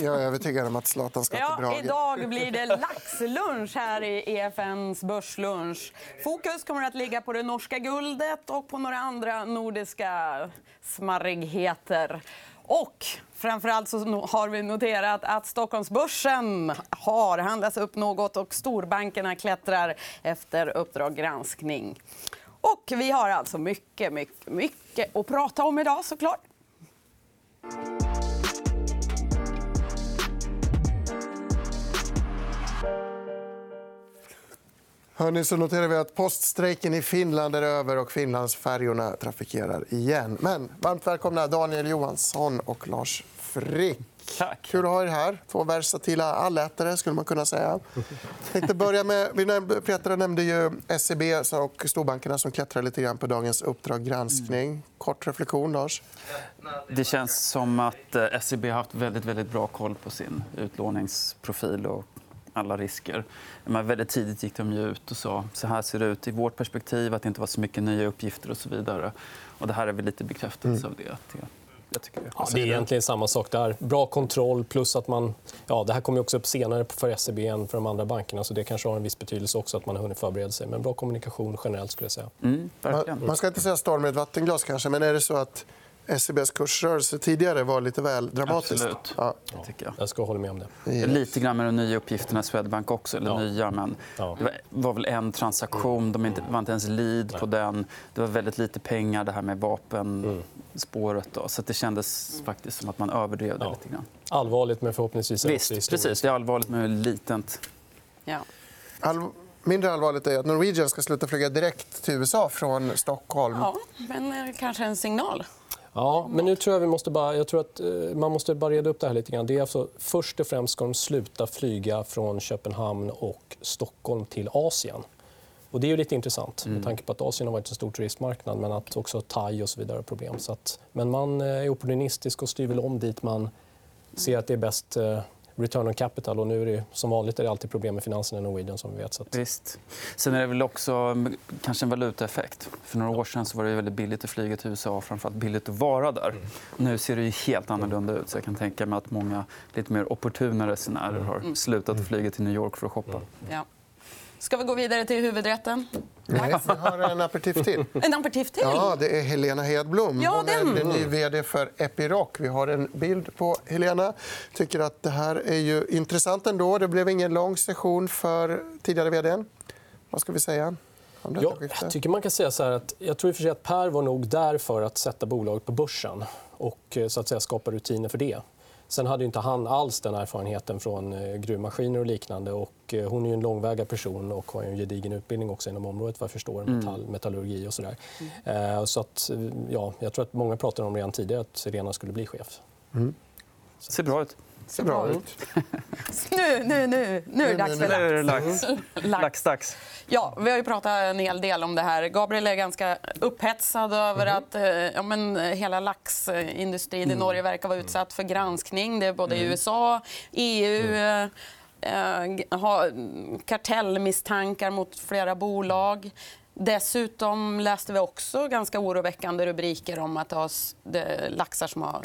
Jag är övertygad om att Zlatan ska ja, till Brage. Idag blir det laxlunch här i EFNs börslunch. Fokus kommer att ligga på det norska guldet och på några andra nordiska smarrigheter. Och framförallt så har vi noterat att Stockholmsbörsen har handlats upp något och storbankerna klättrar efter Uppdrag granskning. Och vi har alltså mycket, mycket, mycket att prata om idag såklart. Hörrni, så noterar vi att poststrejken i Finland är över och Finlandsfärjorna trafikerar igen. Men varmt välkomna Daniel Johansson och Lars Frick. Tack. Kul att ha er här. Två versatila allätare. skulle man kunna säga. Jag tänkte börja med... Vi nämnde, Petra nämnde ju SEB och storbankerna som klättrar lite grann på dagens Uppdrag granskning. Kort reflektion, Lars. Det känns som att eh, SEB har haft väldigt, väldigt bra koll på sin utlåningsprofil och alla risker. Men väldigt tidigt gick de ut och sa så här ser det ut i vårt perspektiv, att det inte var så mycket nya uppgifter och så vidare. Och det här är väl lite bekräftelse av det. Det. Ja, det är egentligen samma sak där. Bra kontroll plus att man... Ja, det här kommer också upp senare för SEB än för de andra bankerna. så Det kanske har en viss betydelse också att man har hunnit förbereda sig. Men bra kommunikation generellt. skulle jag säga. Mm, man, man ska inte säga storm i ett vattenglas, kanske, men är det så att SEBs kursrörelse tidigare var lite väl dramatisk. Absolut. Ja. Tycker jag. Jag ska hålla med om det. Yes. Lite grann med de nya uppgifterna i Swedbank också. Eller Ja. nya, men Ja. Det var- väl en transaktion. De var inte ens lead på den. Det var väldigt lite pengar, det här med vapenspåret. Då. Så det kändes faktiskt som att man överdrev det Ja. lite grann. Allvarligt, men förhoppningsvis Visst, precis. Det är allvarligt men litet. Ja. All... Mindre allvarligt är att Norwegian ska sluta flyga direkt till USA från Stockholm. ja, men eh, kanske en signal. Ja, men nu tror jag vi måste bara, jag tror att eh, man måste bara reda upp det här lite grann. Det är alltså, först och främst ska de sluta flyga från Köpenhamn och Stockholm till Asien. Och det är ju lite intressant med tanke på att Asien har varit en stor turistmarknad men att också Thai och så vidare har problem. Så att, men man eh, är opportunistisk och styr väl om dit man ser att det är bäst eh, return on capital. Och nu är det, som vanligt är det alltid problem med finanserna i Norwegian. Som vi vet, så att, Visst. Sen är det väl också mm, kanske en valutaeffekt. För några år sedan så var det väldigt billigt att flyga till USA och framförallt billigt att vara där. Nu ser det ju helt annorlunda ut. Så jag kan tänka mig att många lite mer opportuna resenärer har slutat att flyga till New York för att shoppa. Ja. Ska vi gå vidare till huvudrätten? Nej, vi har en aperitif till. En aperitif till. Ja, det är Helena Hedblom. Ja, Hon är den. ny vd för Epiroc. Vi har en bild på Helena. tycker att det här är ju intressant ändå. Det blev ingen lång session för tidigare vd. Vad ska vi säga om detta Ja, jag tycker man kan säga så här att jag tror i och för sig att Per var nog där för att sätta bolaget på börsen och eh, så att säga skapa rutiner för det. Sen hade inte han alls den erfarenheten från eh, gruvmaskiner och liknande. Och eh, hon är ju en långväga person och har ju en gedigen utbildning också inom området vad jag förstår, metall, metallurgi och sådär. Eh, Så att, eh, ja, jag tror att många pratade om redan tidigare att Helena skulle bli chef. Ser bra ut. Ser bra ut. Nu, nu, nu, nu är det dags Nu för är det lax. lax. Lax. Laxdags. Ja, vi har ju pratat en hel del om det här. Gabriel är ganska upphetsad över att eh, ja, men, hela laxindustrin i Norge verkar vara utsatt för granskning. Det är både i USA, EU... eh, eh, har kartellmisstankar mot flera bolag. Dessutom läste vi också ganska oroväckande rubriker om att det laxar som har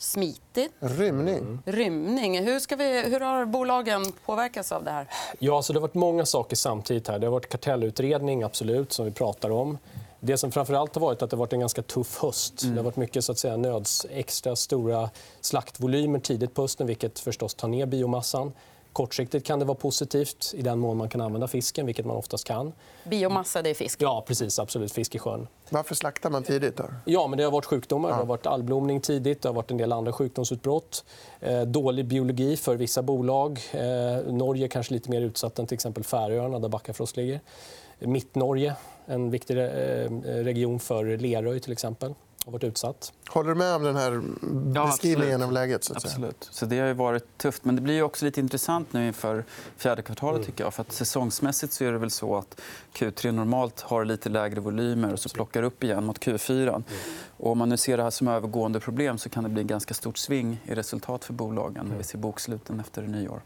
smitit. Rymning. Rymning. Hur, ska vi, hur har bolagen påverkats av det här? Ja, så det har varit många saker samtidigt. här. Det har varit kartellutredning, absolut, som vi pratar om. Det som framför allt har varit att det har varit en ganska tuff höst. Det har varit mycket så att säga, nöds, extra stora slaktvolymer tidigt på hösten vilket förstås tar ner biomassan. Kortsiktigt kan det vara positivt i den mån man kan använda fisken, vilket man oftast kan. Biomassa, det är fisk. Ja, precis. Absolut. Fisk i sjön. Varför slaktar man tidigt? Då? Ja, men det har varit sjukdomar. Det har varit algblomning tidigt. Det har varit en del andra sjukdomsutbrott. Eh, dålig biologi för vissa bolag. Eh, Norge är kanske lite mer utsatt än till exempel Färöarna, där Backafrost ligger. Mittnorge, en viktig eh, region för Leröy till exempel, har varit utsatt. Håller du med om den här beskrivningen absolut. av läget? Så att säga? Absolut. Så det har ju varit tufft. Men det blir ju också lite intressant nu inför fjärde kvartalet. tycker jag. För att säsongsmässigt så är det väl så att Q3 normalt har lite lägre volymer och så plockar upp igen mot Q4. Och om man nu ser det här som övergående problem så kan det bli en ganska stort sving i resultat för bolagen när vi ser boksluten efter nyår.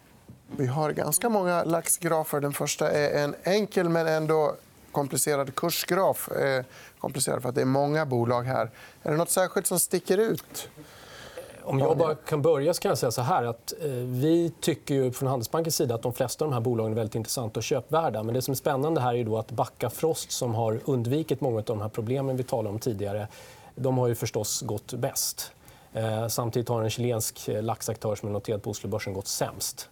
Vi har ganska många laxgrafer. Den första är en enkel men ändå komplicerad kursgraf. Eh, komplicerad för att det är många bolag här. Är det nåt särskilt som sticker ut? Om jag bara kan börja så kan jag säga så här att eh, vi tycker ju från Handelsbankens sida att de flesta av de här bolagen är väldigt intressanta och köpvärda. Men det som är spännande här är då att Backafrost som har undvikit många av de här problemen vi talade om tidigare, de har ju förstås gått bäst. Eh, samtidigt har en chilensk eh, laxaktör som är noterad på Oslobörsen gått sämst.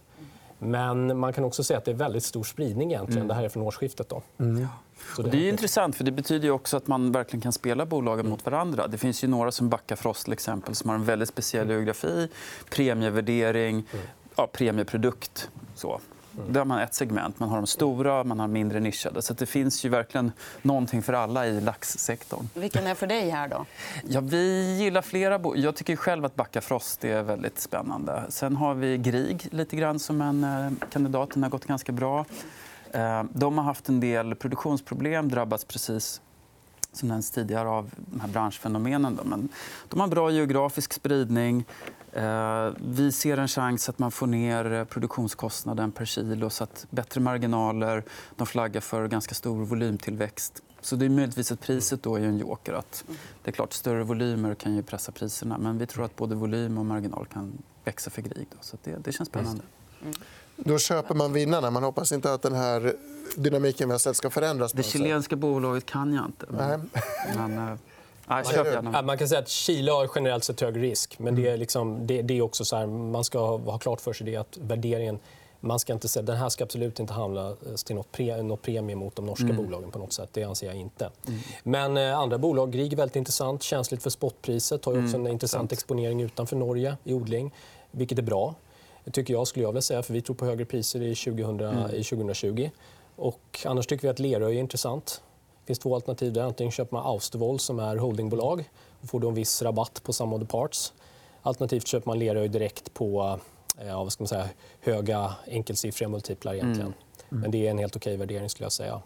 Men man kan också säga att det är väldigt stor spridning egentligen. Mm. Det här är från årsskiftet. Då. Mm. Det, det är intressant, för det betyder också att man verkligen kan spela bolagen mot varandra. Det finns ju några som Backafrost till exempel, som har en väldigt speciell geografi, premievärdering, ja, premieprodukt. Så. Där har man ett segment. Man har de stora, man har mindre nischade. Så det finns ju verkligen någonting för alla i laxsektorn. Vilken är för dig här då? Ja, vi gillar flera Jag tycker själv att Backafrost är väldigt spännande. Sen har vi Grieg lite grann som en eh, kandidat. Den har gått ganska bra. Eh, de har haft en del produktionsproblem, drabbats precis som nämnts tidigare av de här branschfenomenen. Men de har bra geografisk spridning. Eh, vi ser en chans att man får ner produktionskostnaden per kilo. Så att bättre marginaler. De flaggar för ganska stor volymtillväxt. Så det är möjligtvis att priset då är en joker. Att det är klart, större volymer kan ju pressa priserna. Men vi tror att både volym och marginal kan växa för Grieg. Så det, det känns spännande. Mm. Då köper man vinnarna. Man hoppas inte att den här dynamiken vi har sett ska förändras. Det chilenska bolaget kan jag inte. Men, men, äh, nej. Man kan säga att Chile har generellt sett hög risk. Men det är, liksom, det, det är också så här, man ska ha klart för sig det att värderingen man ska inte säga, den här ska absolut inte handla till något, pre, något premie mot de norska mm. bolagen. på något sätt. Det anser jag inte. Mm. Men eh, andra bolag, Grieg är väldigt intressant. Känsligt för spotpriset. Har också mm. en intressant exponering utanför Norge i odling, vilket är bra. Tycker jag, skulle jag vilja säga, för vi tror på högre priser i, 2000, mm. i 2020. Och annars tycker vi att Leröy är intressant. Det finns två alternativ. Där. Antingen köper man Austervoll som är holdingbolag och får då en viss rabatt på some of the parts. Alternativt köper man Leröy direkt på ja, vad ska man säga, höga enkelsiffriga multiplar. Egentligen. Mm. Mm. Men det är en helt okej värdering skulle jag säga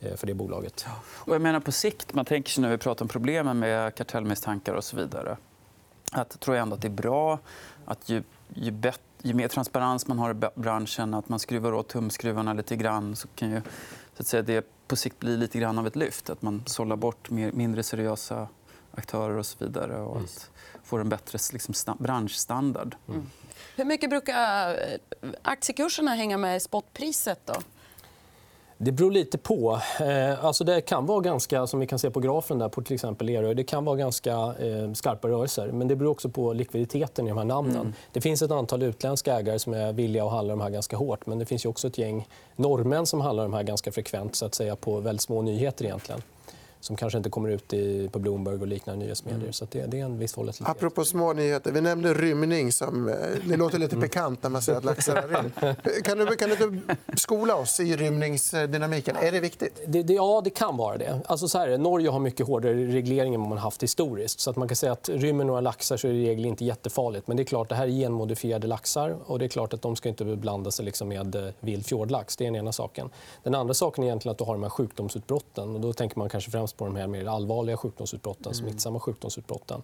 eh, för det bolaget. Och jag menar på sikt, man tänker sig när vi pratar om problemen med kartellmisstankar och så vidare. Att tror jag ändå att det är bra att ju ju, bet, ju mer transparens man har i branschen, att man skruvar åt tumskruvarna lite grann så kan ju, så att säga, det på sikt bli lite grann av ett lyft. Att man sållar bort mer, mindre seriösa aktörer och så vidare och mm. att får en bättre liksom, branschstandard. Mm. Hur mycket brukar eh, aktiekurserna hänga med spotpriset? Då? Det beror lite på. Eh, alltså det kan vara ganska, som vi kan se på grafen där på till exempel Lerö, det kan vara ganska eh, skarpa rörelser. Men det beror också på likviditeten i de här namnen. Mm. Det finns ett antal utländska ägare som är villiga att handla de här ganska hårt. Men det finns också ett gäng norrmän som handlar de här ganska frekvent så att säga, på väldigt små nyheter. egentligen som kanske inte kommer ut i, på Bloomberg och liknande nyhetsmedier. Mm. Så det, det, är en viss volatilitet. Apropå små nyheter. Vi nämnde rymning. Som, eh, det låter lite mm. pikant när man säger att laxar har rymt. Kan du, kan du skola oss i rymningsdynamiken? Är det viktigt? Det, det, ja, det kan vara det. Alltså så här, Norge har mycket hårdare reglering än man haft historiskt. Så att man kan säga att rymmer några laxar så är det i regel inte jättefarligt. Men det är klart, det här är genmodifierade laxar och det är klart att de ska inte blanda sig liksom med eh, vild fjordlax. Det är den ena saken. Den andra saken är egentligen att du har de här sjukdomsutbrotten. Och då tänker man kanske främst på de här mer allvarliga sjukdomsutbrotten, mm. smittsamma sjukdomsutbrotten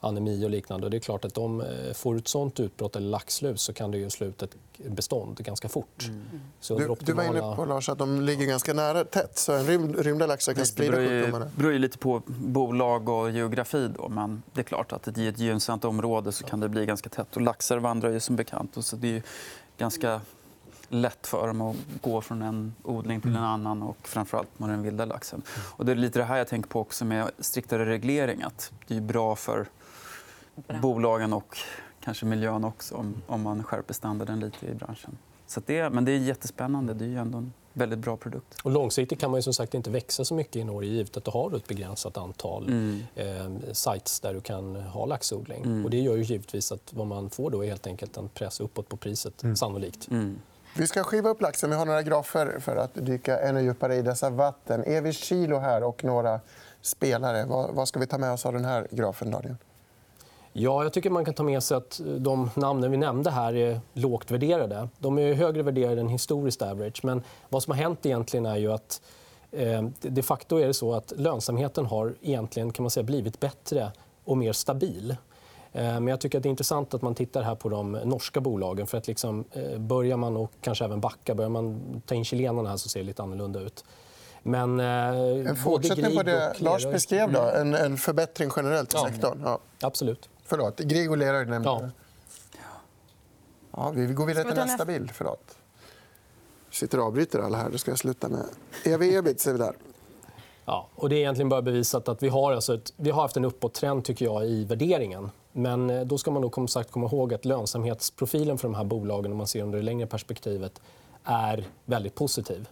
anemi och liknande. Och det är klart att de eh, får ett sånt utbrott eller laxlus så kan det ju slå ut ett bestånd ganska fort. Mm. Så du, optimala... du var inne på Lars, att de ligger ganska nära tätt. Så en rym, rymda laxar kan sprida sjukdomarna. Det beror ju lite på bolag och geografi. Då. Men det är klart att i ett gynnsamt område så kan det bli ganska tätt. Och laxar vandrar ju som bekant. Och så det är ganska lätt för dem att gå från en odling till en mm. annan och framförallt med den vilda laxen. Och det är lite det här jag tänker på också med striktare reglering. Att det är bra för bolagen och kanske miljön också om, om man skärper standarden lite i branschen. Så det, men det är jättespännande. Det är ju ändå en väldigt bra produkt. Och långsiktigt kan man ju som sagt inte växa så mycket i Norge givet att du har ett begränsat antal mm. eh, sites där du kan ha laxodling. Mm. Och det gör ju givetvis att vad man får då är helt enkelt en press uppåt på priset, mm. sannolikt. Mm. Vi ska skiva upp laxen. Vi har några grafer för att dyka ännu djupare i dessa vatten. Evi kilo här och några spelare. Vad ska vi ta med oss av den här grafen, Daniel? Ja, jag tycker man kan ta med sig att eh, de namnen vi nämnde här är lågt värderade. De är högre värderade än historiskt average. Men vad som har hänt egentligen är ju att eh, de facto är det så att lönsamheten har egentligen kan man säga, blivit bättre och mer stabil. Eh, men jag tycker att det är intressant att man tittar här på de norska bolagen. För att liksom, eh, börjar man, och kanske även backa, börjar man ta in chilenarna här så ser det lite annorlunda ut. Men, eh, en fortsättning på det Lars beskrev. Då. En, en förbättring generellt i ja. sektorn. Ja. Absolut. Förlåt, Grieg och Leröy nämnde Ja. ja. Vi går vidare till ta nästa bild. Förlåt. Jag sitter och avbryter alla här. Då ska jag sluta med ev ebit ser vi där. Ja, och det är egentligen bara bevisat att vi har, alltså ett, vi har haft en uppåttrend tycker jag, i värderingen. Men eh, då ska man nog som sagt komma ihåg att lönsamhetsprofilen för de här bolagen om man ser under det längre perspektivet är väldigt positiv.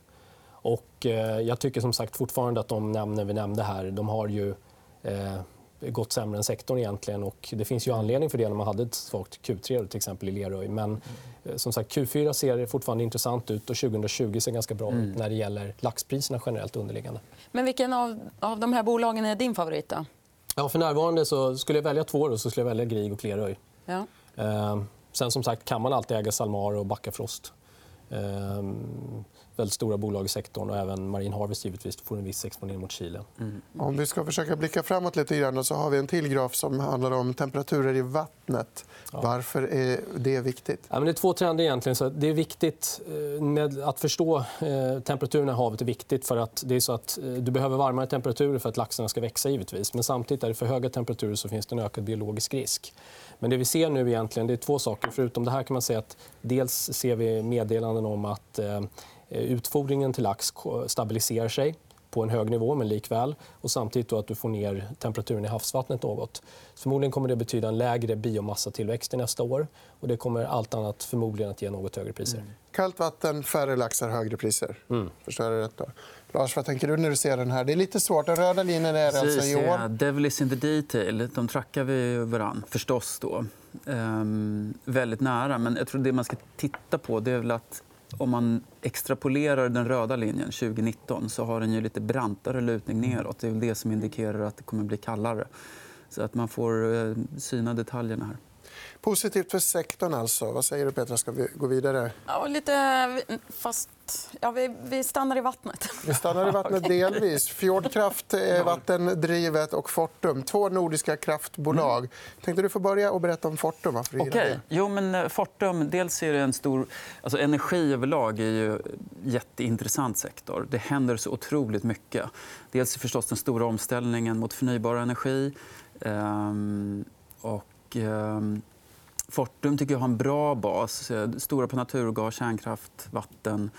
Och, eh, jag tycker som sagt fortfarande att de namnen vi nämnde här de har ju eh, gått sämre än sektorn egentligen. Och det finns ju anledning för det när man hade ett svagt Q3 till exempel i Leröy. Men eh, som sagt, Q4 ser fortfarande intressant ut och 2020 ser ganska bra ut när det gäller laxpriserna generellt underliggande. Men vilken av, av de här bolagen är din favorit? Då? Ja, för närvarande så skulle jag välja två då, så skulle jag välja Grieg och Leröy. Ja. Eh, sen som sagt kan man alltid äga Salmar och Backafrost. Eh, väldigt stora bolag i sektorn och även Marine Harvest givetvis får en viss exponering mot Chile. Om vi ska försöka blicka framåt lite grann så har vi en till graf som handlar om temperaturer i vattnet. Varför är det viktigt? Ja, men det är två trender egentligen. Så det är viktigt eh, med att förstå eh, temperaturen i havet är viktigt för att det är så att eh, du behöver varmare temperaturer för att laxarna ska växa givetvis. Men samtidigt är det för höga temperaturer så finns det en ökad biologisk risk. Men det vi ser nu egentligen det är två saker. Förutom det här kan man säga att dels ser vi meddelanden om att eh, utfodringen till lax stabiliserar sig på en hög nivå, men likväl. Och samtidigt då att du får ner temperaturen i havsvattnet något. Förmodligen kommer det betyda en lägre biomassatillväxt i nästa år. Och det kommer allt annat förmodligen att ge något högre priser. Kallt vatten, färre laxar, högre priser. Förstår jag det rätt? Då? Lars, vad tänker du när du ser den här? Det är lite svårt. Den röda linjen är alltså Precis, i år. ja. Devil is in the detail. De trackar vi varann, förstås. Då. Ehm, väldigt nära. Men jag tror det man ska titta på det är väl att om man extrapolerar den röda linjen 2019 så har den ju lite brantare lutning neråt. Det är det som indikerar att det kommer bli kallare. Så att man får eh, syna detaljerna här. Positivt för sektorn. alltså. Vad säger du, Petra? Ska vi gå vidare? Ja, lite... Fast ja, vi, vi stannar i vattnet. Vi stannar i vattnet delvis. Fjordkraft är vattendrivet och Fortum. Två nordiska kraftbolag. Tänkte du få börja och berätta om Fortum? Varför det? Jo, men eh, Fortum, dels är det en stor... Alltså, energi överlag är ju en jätteintressant sektor. Det händer så otroligt mycket. Dels är förstås den stora omställningen mot förnybar energi. Ehm, och, Ehm, Fortum tycker jag har en bra bas. Eh, stora på naturgas, kärnkraft, vatten.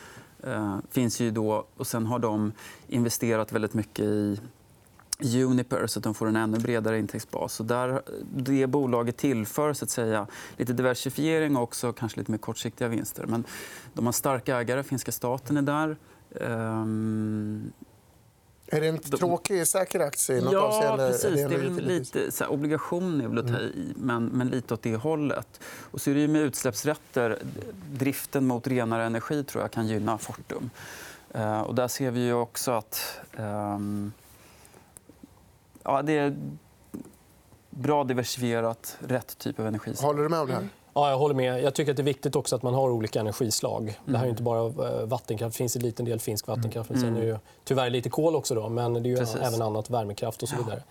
Eh, finns ju då, och sen har de investerat väldigt mycket i Uniper så att de får en ännu bredare intäktsbas. Så där, det bolaget tillför så att säga, lite diversifiering och också kanske lite mer kortsiktiga vinster. Men de har starka ägare. Finska staten är där. Ehm, är det en tråkig, säker aktie i något ja, avseende? precis. Det är utility? lite, så här, obligation är väl att ta i, men, men lite åt det hållet. Och så är det ju med utsläppsrätter. Driften mot renare energi tror jag kan gynna Fortum. Eh, och där ser vi ju också att ehm, ja, det är bra diversifierat, rätt typ av energi. Håller du med om det här? Ja, jag håller med. Jag tycker att det är viktigt också att man har olika energislag. Det här är inte bara eh, vattenkraft. Det finns en liten del finsk vattenkraft. Men sen är det ju tyvärr lite kol också. Då, men det är ju Precis. även annat, värmekraft och så vidare.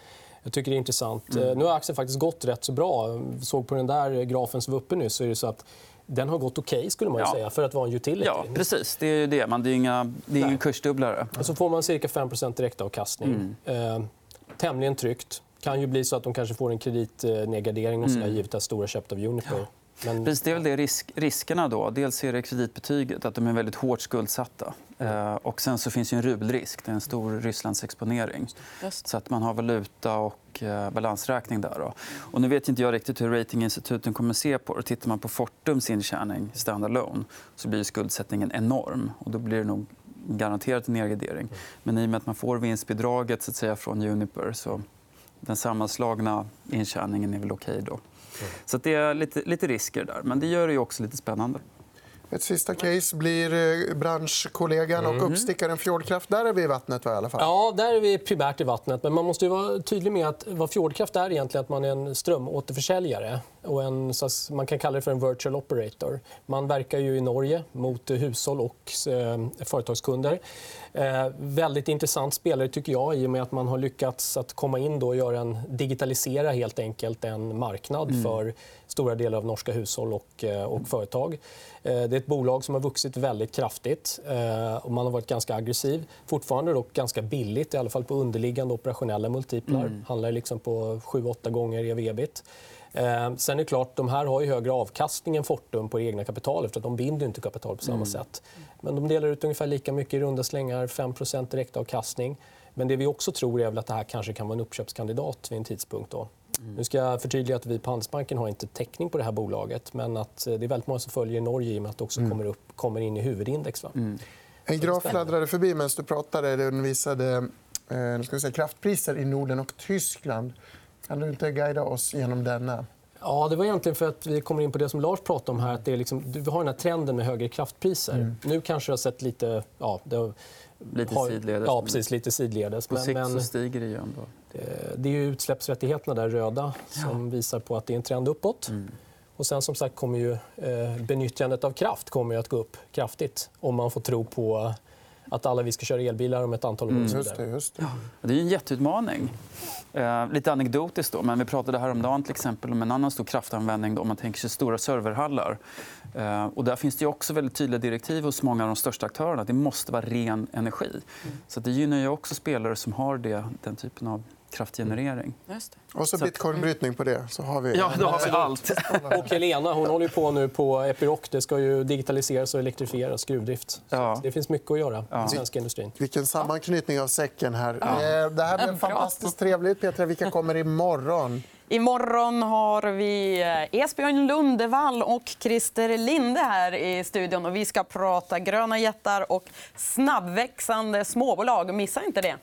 Jag tycker det är intressant. Eh, Nu har aktien faktiskt gått rätt så bra. Såg på den där grafen som var uppe nyss så är det så att den har gått okej skulle man Ja. säga för att vara en utility. Ja, precis. Det är det. Man, det är inga, det är ingen kursdubblare. Och så får man cirka 5% direktavkastning. Eh, tämligen tryggt. kan ju bli så att de kanske får en kreditnedgradering och sådär, givet att stora köpt av Uniper. Men... Precis, det är väl det risk, riskerna. Då. Dels är det kreditbetyget, att de är väldigt hårt skuldsatta. Eh, och sen så finns ju en rubelrisk. Det är en stor Rysslandsexponering. Just. Så att man har valuta och eh, balansräkning där. Då. Och nu vet inte jag riktigt hur ratinginstituten kommer se på det. Tittar man på Fortums intjäning standalone så blir skuldsättningen enorm. Och då blir det nog garanterat en nedgradering. Men i och med att man får vinstbidraget så att säga, från Uniper så den sammanslagna intjäningen är väl okej då. Så det är lite, lite risker där. Men det gör det ju också lite spännande. Ett sista case blir eh, branschkollegan och uppstickaren Fjordkraft. Där är vi i vattnet va, i alla fall. Ja, där är vi primärt i vattnet. Men man måste ju vara tydlig med att vad Fjordkraft är egentligen att man är en strömåterförsäljare. Och en, man kan kalla det för en virtual operator. Man verkar ju i Norge mot hushåll och eh, företagskunder. Eh, väldigt intressant spelare tycker jag i och med att man har lyckats att komma in då och göra en, digitalisera helt enkelt en marknad för stora delar av norska hushåll och, eh, och företag. Eh, det är ett bolag som har vuxit väldigt kraftigt eh, och man har varit ganska aggressiv. Fortfarande dock ganska billigt, i alla fall på underliggande operationella multiplar. handlar liksom på 7-8 gånger ev ebit. Eh, sen är det klart, de här har ju högre avkastning än Fortum på det egna kapitalet. För de binder inte kapital på samma mm. sätt. Men de delar ut ungefär lika mycket i runda slängar, 5 direktavkastning. Men det vi också tror är att det här kanske kan vara en uppköpskandidat vid en tidpunkt. Då. Mm. Nu ska jag förtydliga att vi på Handelsbanken har inte täckning på det här bolaget. Men att eh, det är väldigt många som följer i Norge i och med att det också mm. kommer, upp, kommer in i huvudindex. Va? Mm. En graf fladdrade förbi medan du pratade. Den visade eh, ska säga, kraftpriser i Norden och Tyskland. Kan du inte guida oss genom denna? Ja, det var egentligen för att vi kommer in på det som Lars pratade om. här. Att det är liksom, vi har den här trenden med högre kraftpriser. Mm. Nu kanske det har sett lite... Ja, det Lite har, sidledes. Ja, precis. Lite sidledes. På sikt så stiger det ju ändå. Det är utsläppsrättigheterna, där röda, som ja. visar på att det är en trend uppåt. Mm. Och sen som sagt kommer ju eh, benyttjandet av kraft kommer att gå upp kraftigt om man får tro på att alla vi ska köra elbilar om ett antal år. Mm. Just det, just det. Ja. det är en jätteutmaning. Eh, lite anekdotiskt, då, men vi pratade häromdagen till exempel om en annan stor kraftanvändning då, om man tänker sig stora serverhallar. Eh, och där finns det också väldigt tydliga direktiv hos många av de största aktörerna. Det måste vara ren energi. Mm. Så det gynnar ju också spelare som har det, den typen av kraftgenerering. Just Och så bitcoinbrytning på det. Så har vi... Ja, då har vi allt. och Helena hon håller på nu på Epiroc. Det ska ju digitaliseras och elektrifieras, gruvdrift. Ja. Det finns mycket att göra ja. i svenska industrin. Vilken sammanknytning av säcken här. Ja. Eh, det här blev fantastiskt trevligt. Petra, vilka kommer imorgon? Imorgon har vi eh, Esbjörn Lundevall och Christer Linde här i studion. Och vi ska prata gröna jättar och snabbväxande småbolag. Missa inte det.